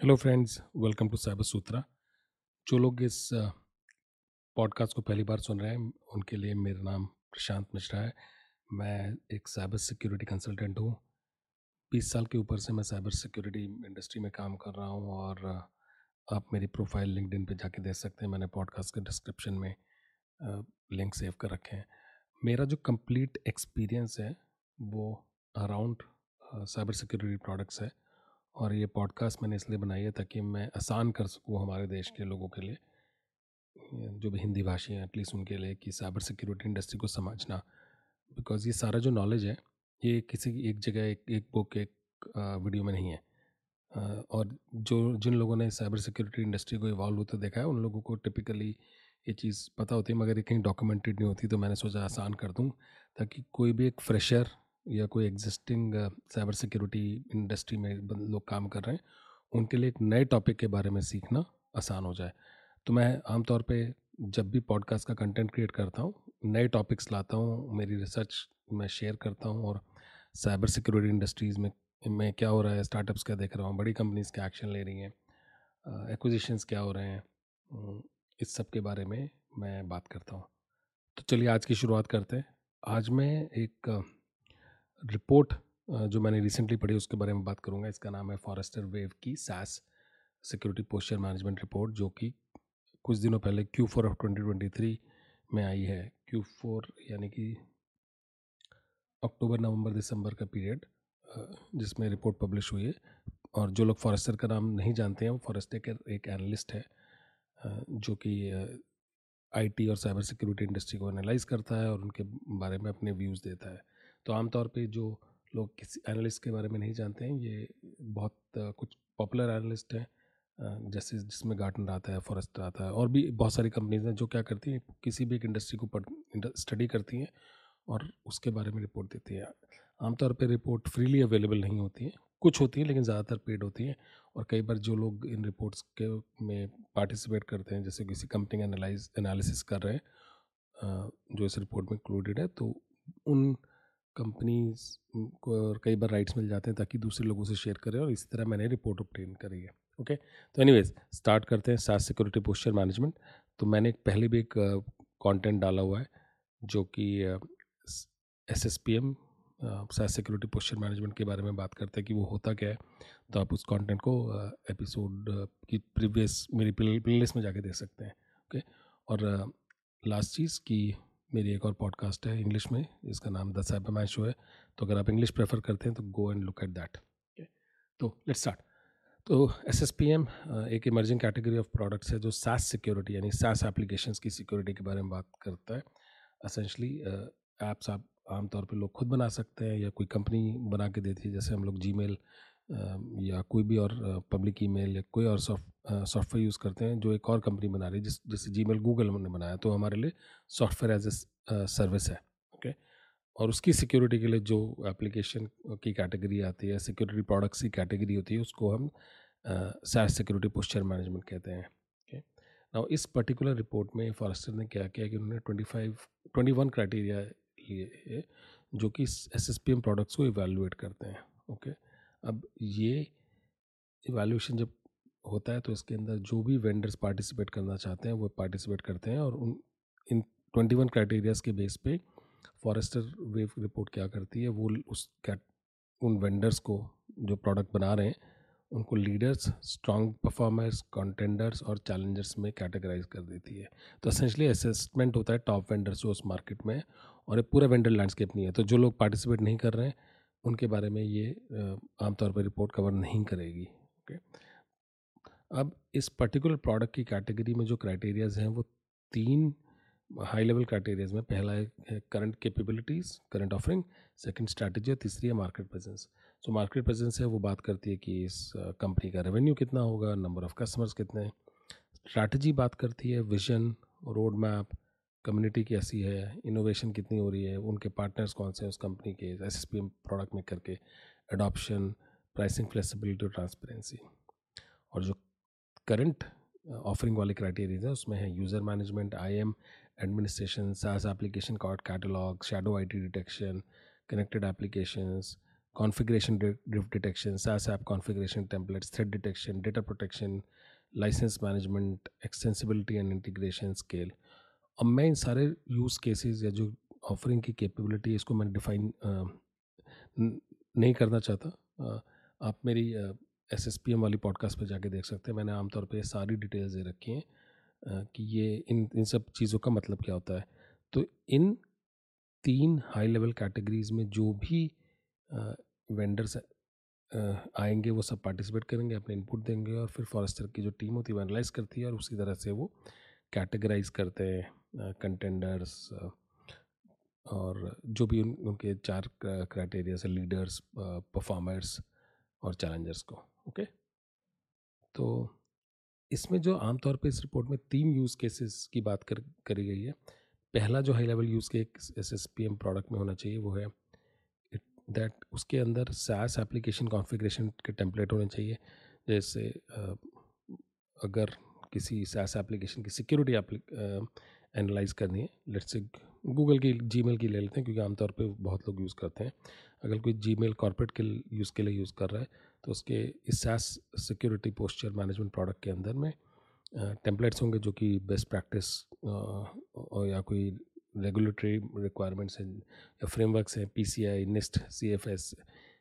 Hello friends welcome to Cyber Sutra जो लोग इस पॉडकास्ट को पहली बार सुन रहे हैं, उनके लिए मेरा नाम प्रशांत मिश्रा है। मैं एक साइबर सिक्योरिटी कंसल्टेंट हूँ। बीस साल के ऊपर से मैं साइबर सिक्योरिटी इंडस्ट्री में काम कर रहा हूँ और आप मेरी प्रोफ़ाइल लिंकड पे जाके देख सकते हैं। मैंने पॉडकास्ट के डिस्क्रिप्शन में लिंक सेव कर रखे हैं। मेरा जो कंप्लीट एक्सपीरियंस है, वो अराउंड साइबर सिक्योरिटी प्रोडक्ट्स है। और ये पॉडकास्ट मैंने इसलिए बनाई है ताकि मैं आसान कर सकूँ हमारे देश के लोगों के लिए जो भी हिंदी भाषी हैं, एटलीस्ट उनके लिए कि साइबर सिक्योरिटी इंडस्ट्री को समझना। बिकॉज़ ये सारा जो नॉलेज है, ये किसी एक जगह, एक एक बुक, एक वीडियो में नहीं है। और जो, जिन लोगों ने साइबर सिक्योरिटी इंडस्ट्री को इवॉल्व होते देखा है, उन लोगों को टिपिकली ये चीज़ पता होती है, मगर ये कहीं डॉक्यूमेंटेड नहीं होती तो मैंने सोचा आसान कर दूँ, ताकि कोई भी एक फ्रेशर या कोई एग्जिस्टिंग साइबर सिक्योरिटी इंडस्ट्री में लोग काम कर रहे हैं, उनके लिए एक नए टॉपिक के बारे में सीखना आसान हो जाए। तो मैं आमतौर पे जब भी पॉडकास्ट का कंटेंट क्रिएट करता हूँ, नए टॉपिक्स लाता हूँ, मेरी रिसर्च मैं शेयर करता हूँ और साइबर सिक्योरिटी इंडस्ट्रीज़ में में क्या हो रहा है स्टार्टअप्स क्या देख रहा हूँ, बड़ी कंपनीज़ क्या एक्शन ले रही हैं एक्विजिशंस क्या हो रहे हैं इस सब के बारे में मैं बात करता हूँ। तो चलिए आज की शुरुआत करते हैं। आज मैं एक रिपोर्ट जो मैंने रिसेंटली पढ़ी उसके बारे में बात करूँगा। इसका नाम है फॉरेस्टर वेव की SaaS security posture management report, जो कि कुछ दिनों पहले Q four of twenty twenty three में आई है। क्यू फोर यानी कि अक्टूबर, नवंबर, दिसंबर का पीरियड जिसमें रिपोर्ट पब्लिश हुई है। और जो लोग फॉरेस्टर का नाम नहीं जानते हैं, वो फॉरेस्टर के एक एनालिस्ट है जो कि आईटी और साइबर सिक्योरिटी इंडस्ट्री को एनालाइज करता है और उनके बारे में अपने व्यूज़ देता है। तो आमतौर पे जो लोग किसी एनालिस्ट के बारे में नहीं जानते हैं, ये बहुत कुछ पॉपुलर एनालिस्ट हैं जैसे जिसमें गार्टन आता है फॉरेस्ट आता है और भी बहुत सारी कंपनीज़ हैं जो क्या करती हैं, किसी भी एक इंडस्ट्री को पढ़ स्टडी करती हैं और उसके बारे में रिपोर्ट देती हैं। आमतौर पर रिपोर्ट फ्रीली अवेलेबल नहीं होती है, कुछ होती हैं लेकिन ज़्यादातर पेड होती हैं और कई बार जो लोग इन रिपोर्ट्स के में पार्टिसिपेट करते हैं, जैसे किसी कंपनी का एनालाइज, एनालिसिस कर रहे हैं जो इस रिपोर्ट में इंक्लूडेड है तो उन कंपनीज़ को कई बार राइट्स मिल जाते हैं ताकि दूसरे लोगों से शेयर करें और इसी तरह मैंने रिपोर्ट ऑप्टेन करी है, ओके? तो एनीवेज स्टार्ट करते हैं सास सिक्योरिटी पोस्चर मैनेजमेंट तो मैंने पहले भी एक कंटेंट डाला हुआ है, जो कि S S P M SaaS security posture management के बारे में बात करते हैं कि वो होता क्या है। तो आप उस कंटेंट को एपिसोड की प्रीवियस मेरी प्ले लिस्ट में जाके देख सकते हैं, ओके? और लास्ट चीज़ की मेरी एक और पॉडकास्ट है इंग्लिश में जिसका नाम द साइबर मैन शो है। तो अगर आप इंग्लिश प्रेफर करते हैं तो go and look at that तो लेट्स स्टार्ट तो एस एस पी एम एक इमर्जिंग कैटेगरी ऑफ़ प्रोडक्ट्स है, जो सैस सिक्योरिटी यानी सास एप्लीकेशंस की सिक्योरिटी के बारे में बात करता है। असेंशली ऐप्स आप आमतौर पर लोग खुद बना सकते हैं या कोई कंपनी बना के देती है, जैसे हम लोग जी या कोई भी और पब्लिक ईमेल या कोई और सॉफ्ट सॉफ्टवेयर यूज़ करते हैं, जो एक और कंपनी बना रही है, जिस, जैसे जी मेल गूगल ने बनाया तो हमारे लिए सॉफ्टवेयर एज ए सर्विस है, ओके और उसकी सिक्योरिटी के लिए जो एप्लीकेशन की कैटेगरी आती है, सिक्योरिटी प्रोडक्ट्स की कैटेगरी होती है, उसको हम सैस सिक्योरिटी पोस्चर मैनेजमेंट कहते हैं, ओके नाउ, इस पर्टिकुलर रिपोर्ट में फॉरेस्टर ने क्या किया कि उन्होंने twenty five, twenty one criteria लिए जो कि S S P M products को इवेलुएट करते हैं, ओके okay? अब ये इवेल्यूशन जब होता है तो इसके अंदर जो भी वेंडर्स पार्टिसिपेट करना चाहते हैं, वो पार्टिसिपेट करते हैं और उन, इन ट्वेंटी वन क्राइटेरियाज़ के बेस पे फॉरेस्टर वेव रिपोर्ट क्या करती है, वो उस कैट उन वेंडर्स को जो प्रोडक्ट बना रहे हैं, उनको लीडर्स स्ट्रॉन्ग परफॉर्मर्स कॉन्टेंडर्स और चैलेंजर्स में कैटेगराइज कर देती है। तो असेंशली असेसमेंट होता है टॉप वेंडर्स जो उस मार्केट में और ये पूरा वेंडर लैंडस्केप नहीं है। तो जो लोग पार्टिसिपेट नहीं कर रहे हैं उनके बारे में ये आमतौर पर रिपोर्ट कवर नहीं करेगी, ओके? अब इस पर्टिकुलर प्रोडक्ट की कैटेगरी में जो क्राइटेरियाज हैं, वो तीन हाई लेवल क्राइटेरियाज में, पहला है current capabilities, current offering, second strategy और तीसरी है market presence. So market presence है, वो बात करती है कि इस कंपनी का रेवेन्यू कितना होगा, नंबर ऑफ़ कस्टमर्स कितने स्ट्रैटेजी बात करती है, विजन रोड मैप कम्युनिटी कैसी है इनोवेशन कितनी हो रही है उनके पार्टनर्स कौन से हैं उस कंपनी के एस एस पी प्रोडक्ट में करके अडॉप्शन प्राइसिंग फ्लेक्सिबिलिटी और ट्रांसपेरेंसी और जो करंट ऑफरिंग वाले क्राइटेरिया है उसमें है user management I M administration SaaS application card catalogue shadow I T detection connected applications configuration drift detection SaaS app configuration templates, threat detection, data protection, licence management extensibility and integration scale अब मैं इन सारे use cases या जो offering की capability इसको मैं define नहीं करना चाहता। आप मेरी एस एस पी एम वाली पॉडकास्ट पे जाके देख सकते हैं। मैंने आमतौर पे सारी डिटेल्स दे रखी हैं कि ये इन इन सब चीज़ों का मतलब क्या होता है। तो इन तीन हाई लेवल कैटेगरीज में जो भी वेंडर्स आएँगे, वो सब पार्टिसिपेट करेंगे, अपने इनपुट देंगे और फिर फॉरेस्टर की जो टीम होती है, वो एनालाइज करती है और उसी तरह से वो कैटेगराइज करते हैं कंटेंडर्स और जो भी उन, उनके चार क्राइटेरिया है लीडर्स परफॉर्मर्स और चैलेंजर्स को ओके तो इसमें जो आमतौर पे इस रिपोर्ट में तीन यूज़ केसेस की बात कर, करी गई है। पहला जो हाई लेवल यूज़ के S S P M product में होना चाहिए, वो है इट दैट उसके अंदर सास एप्लीकेशन कॉन्फ़िगरेशन के टेम्पलेट होने चाहिए। जैसे अगर किसी सास एप्लीकेशन की सिक्योरिटी एनालाइज करनी है। लेट्स से गूगल की जी की ले लेते हैं, क्योंकि आमतौर पर बहुत लोग यूज़ करते हैं। अगर कोई जी मेल कॉर्पोरेट के यूज़ के लिए यूज़ कर रहा है तो उसके इस सास सिक्योरिटी पोस्चर मैनेजमेंट प्रोडक्ट के अंदर में टेम्पलेट्स होंगे जो कि बेस्ट प्रैक्टिस और या कोई रेगुलेटरी रिक्वायरमेंट्स हैं, या फ्रेमवर्क्स हैं P C I NIST C F S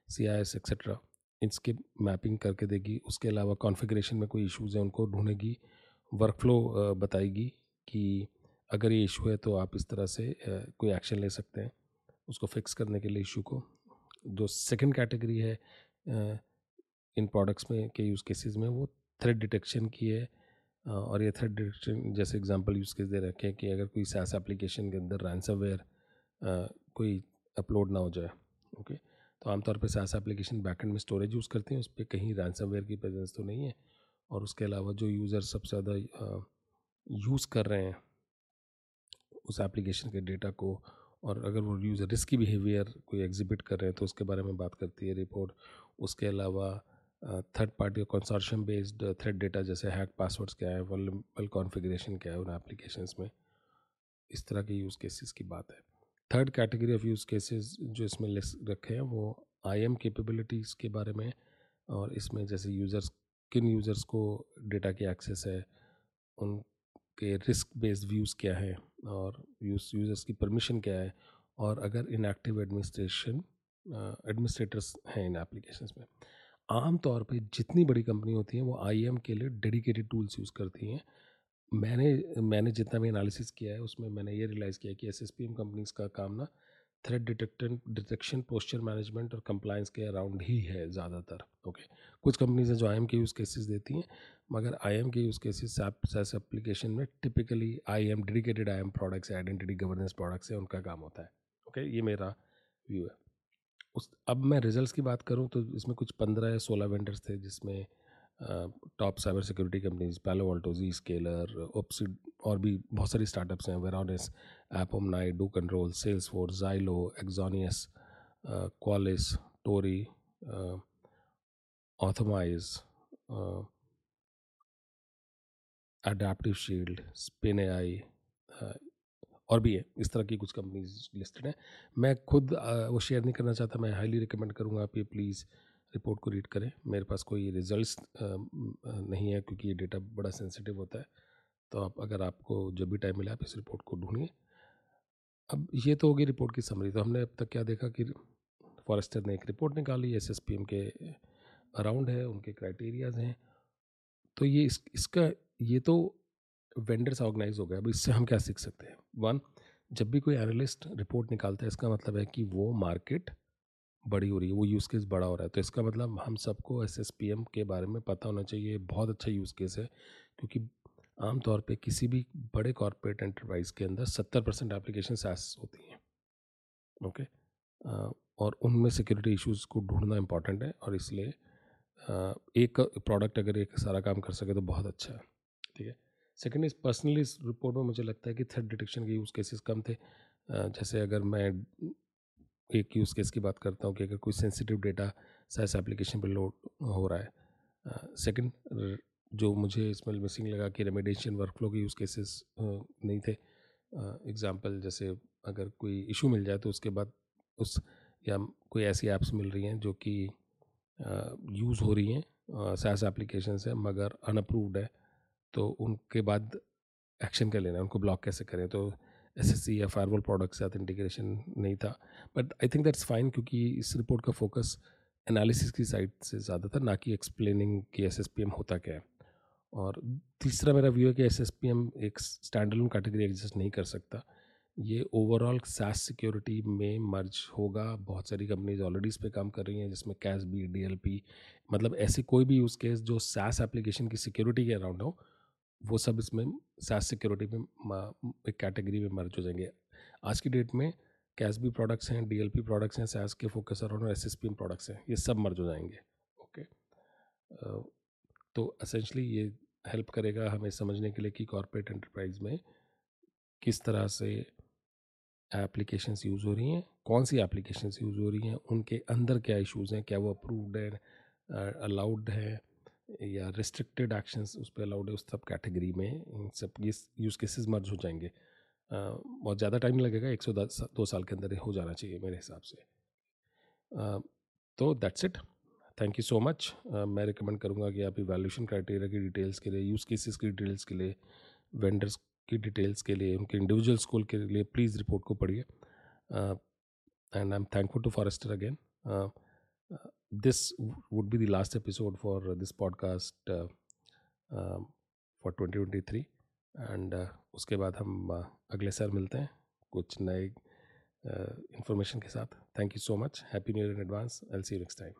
C I S etcetera इसके मैपिंग करके देगी। उसके अलावा कॉन्फ़िगरेशन में कोई इश्यूज़ हैं, उनको ढूंढेगी। वर्कफ्लो बताएगी कि अगर ये इशू है तो आप इस तरह से कोई एक्शन ले सकते हैं उसको फिक्स करने के लिए इशू को। जो सेकंड कैटेगरी है इन प्रोडक्ट्स में, के यूज़ केसेस में वो थ्रेड डिटेक्शन की है और ये थ्रेड डिटेक्शन जैसे एग्जांपल यूज़ केस दे रखे हैं कि अगर कोई सैस एप्लीकेशन के अंदर रैंसमवेयर कोई अपलोड ना हो जाए ओके तो आमतौर पर सैस एप्लीकेशन बैकएंड में स्टोरेज यूज़ करते हैं, उस पर कहीं रैंसमवेयर की प्रेजेंस तो नहीं है। और उसके अलावा जो यूज़र सबसे ज़्यादा यूज़ कर रहे हैं, उस एप्लीकेशन के डेटा को और अगर वो यूज़र रिस्की बिहेवियर कोई एग्जिबिट कर रहे हैं तो उसके बारे में बात करती है रिपोर्ट। उसके अलावा third party consortium based threat data जैसे हैक पासवर्ड्स क्या है वल कॉन्फ़िगरेशन क्या है उन एप्लीकेशंस में, इस तरह के यूज़ केसेस की बात है। Third category of use cases जो इसमें लिस्ट रखे हैं, वो आई एम केपेबिलिटीज़ के बारे में और इसमें जैसे यूज़र्स किन यूज़र्स को डेटा की एक्सेस है, उनके रिस्क बेस्ड व्यूज़ क्या है और यूज़, यूज़र्स की परमिशन क्या है और अगर इनएक्टिव एडमिनिस्ट्रेशन एडमिनिस्ट्रेटर्स हैं इन एप्लीकेशन में आम तौर पे जितनी बड़ी कंपनी होती हैं वो आईएम के लिए डेडिकेटेड टूल्स यूज़ करती हैं। मैंने मैंने जितना भी एनालिसिस किया है उसमें मैंने ये रियलाइज़ किया कि S S P M companies का काम ना threat detection detection posture management और कंप्लाइंस के अराउंड ही है ज़्यादातर ओके कुछ कंपनीज़ हैं जो आई एम के यूज़ केसेस देती हैं, मगर आई एम के यूज़ केसेस सैस एप्लीकेशन में typically I M dedicated I M products identity governance products है, उनका काम होता है ओके okay. ये मेरा व्यू है उस, अब मैं रिजल्ट्स की बात करूँ तो इसमें कुछ पंद्रह या सोलह वेंडर्स थे जिसमें टॉप साइबर सिक्योरिटी कंपनीज़ पैलो वोल्टो जी स्केलर ओपसिड और भी बहुत सारी स्टार्टअप्स हैं Varonis AppOmni DoControl Salesforce Zylo Axonius Qualys Torii Authomize Adaptive Shield Spin AI और भी है। इस तरह की कुछ कंपनीज़ लिस्टेड हैं। मैं खुद वो शेयर नहीं करना चाहता, मैं हाईली रिकमेंड करूँगा आप ये प्लीज़ रिपोर्ट को रीड करें। मेरे पास कोई रिजल्ट्स नहीं है क्योंकि ये डेटा बड़ा सेंसिटिव होता है। तो आप, अगर आपको जब भी टाइम मिला आप इस रिपोर्ट को ढूंढिए। अब ये तो होगी रिपोर्ट की समरी। तो हमने अब तक क्या देखा कि फॉरेस्टर ने एक रिपोर्ट निकाली एस एस पी के अराउंड है, उनके क्राइटेरियाज हैं। तो ये इस, इसका, ये तो वेंडर्स ऑर्गेनाइज हो गया अब इससे हम क्या सीख सकते हैं? वन, जब भी कोई एनालिस्ट रिपोर्ट निकालता है, इसका मतलब है कि वो मार्केट बड़ी हो रही है, वो यूज़ केस बड़ा हो रहा है। तो इसका मतलब हम सबको एस एस पी एम के बारे में पता होना चाहिए, बहुत अच्छा यूज़ केस है, क्योंकि आमतौर पे किसी भी बड़े कॉरपोरेट एंटरप्राइज के अंदर सत्तर परसेंट एप्लीकेशन सैस होती हैं ओके और उनमें सिक्योरिटी इश्यूज़ को ढूंढना इंपॉर्टेंट है, और इसलिए एक प्रोडक्ट अगर एक सारा काम कर सके तो बहुत अच्छा है, ठीक है? सेकेंड इस पर्सनली इस रिपोर्ट में मुझे लगता है कि थ्रेड डिटेक्शन के यूज़ केसेस कम थे। जैसे अगर मैं एक यूज़ केस की बात करता हूँ कि अगर कोई सेंसिटिव डेटा साइस एप्लीकेशन पर लोड हो रहा है। सेकंड जो मुझे इसमें मिसिंग लगा कि रेमेडिएशन वर्कफ्लो के यूज़ केसेस नहीं थे। एग्जांपल जैसे अगर कोई इशू मिल जाए तो उसके बाद उस या कोई ऐसी ऐप्स मिल रही हैं जो कि यूज़ हो रही हैं सैस एप्लीकेशन से मगर अनअप्रूव्ड है तो उनके बाद एक्शन कर लेना उनको ब्लॉक कैसे करें? तो एस एस सी या फायरवॉल प्रोडक्ट से इंटीग्रेशन नहीं था। But I think that's fine क्योंकि इस रिपोर्ट का फोकस एनालिसिस की साइड से ज़्यादा था ना कि एक्सप्लेनिंग कि एस एस पी एम होता क्या है। और तीसरा मेरा व्यू है कि एस एस पी एम एक स्टैंड कैटेगरी एग्जिस्ट नहीं कर सकता। ये ओवरऑल सैस सिक्योरिटी में मर्ज होगा। बहुत सारी कंपनीज़ ऑलरेडी इस पर काम कर रही हैं, जिसमें CASB D L P मतलब ऐसी कोई भी यूज़ केस जो सैस एप्लीकेशन की सिक्योरिटी के अराउंड हो वो सब इसमें सैस सिक्योरिटी में एक कैटेगरी में मर्ज हो जाएँगे। आज की डेट में कैश बी प्रोडक्ट्स हैं डी एल पी प्रोडक्ट्स हैं सैस के फोकस अराउंड और एस एस पी प्रोडक्ट्स हैं, ये सब मर्ज हो जाएँगे, ओके? तो असेंशली ये हेल्प करेगा हमें समझने के लिए कि कॉरपोरेट एंटरप्राइज में किस तरह से एप्लीकेशंस यूज़ हो रही हैं, कौन सी एप्लीकेशंस यूज़ हो रही हैं, उनके अंदर क्या इश्यूज़ हैं, क्या वो अप्रूव्ड है अलाउड है या रिस्ट्रिक्टेड एक्शंस उस पर अलाउड है, उस सब कैटेगरी में इन सब यूज़ केसेस मर्ज हो जाएँगे। बहुत ज़्यादा टाइम लगेगा, एक सौ दो साल के अंदर हो जाना चाहिए मेरे हिसाब से। तो that's it thank you so much मैं रिकमेंड करूँगा कि आप इवेल्यूशन क्राइटेरिया की डिटेल्स के लिए यूज़ केसेस की डिटेल्स के लिए वेंडर्स की डिटेल्स के लिए, उनके इंडिविजुअल स्कूल के लिए प्लीज़ रिपोर्ट को पढ़िए। And I am thankful to Forrester again this would be the last episode for this podcast for twenty twenty three and उसके बाद हम uh, अगले साल मिलते हैं कुछ नए इंफॉर्मेशन uh, के साथ। Thank you so much happy new year in advance L C next time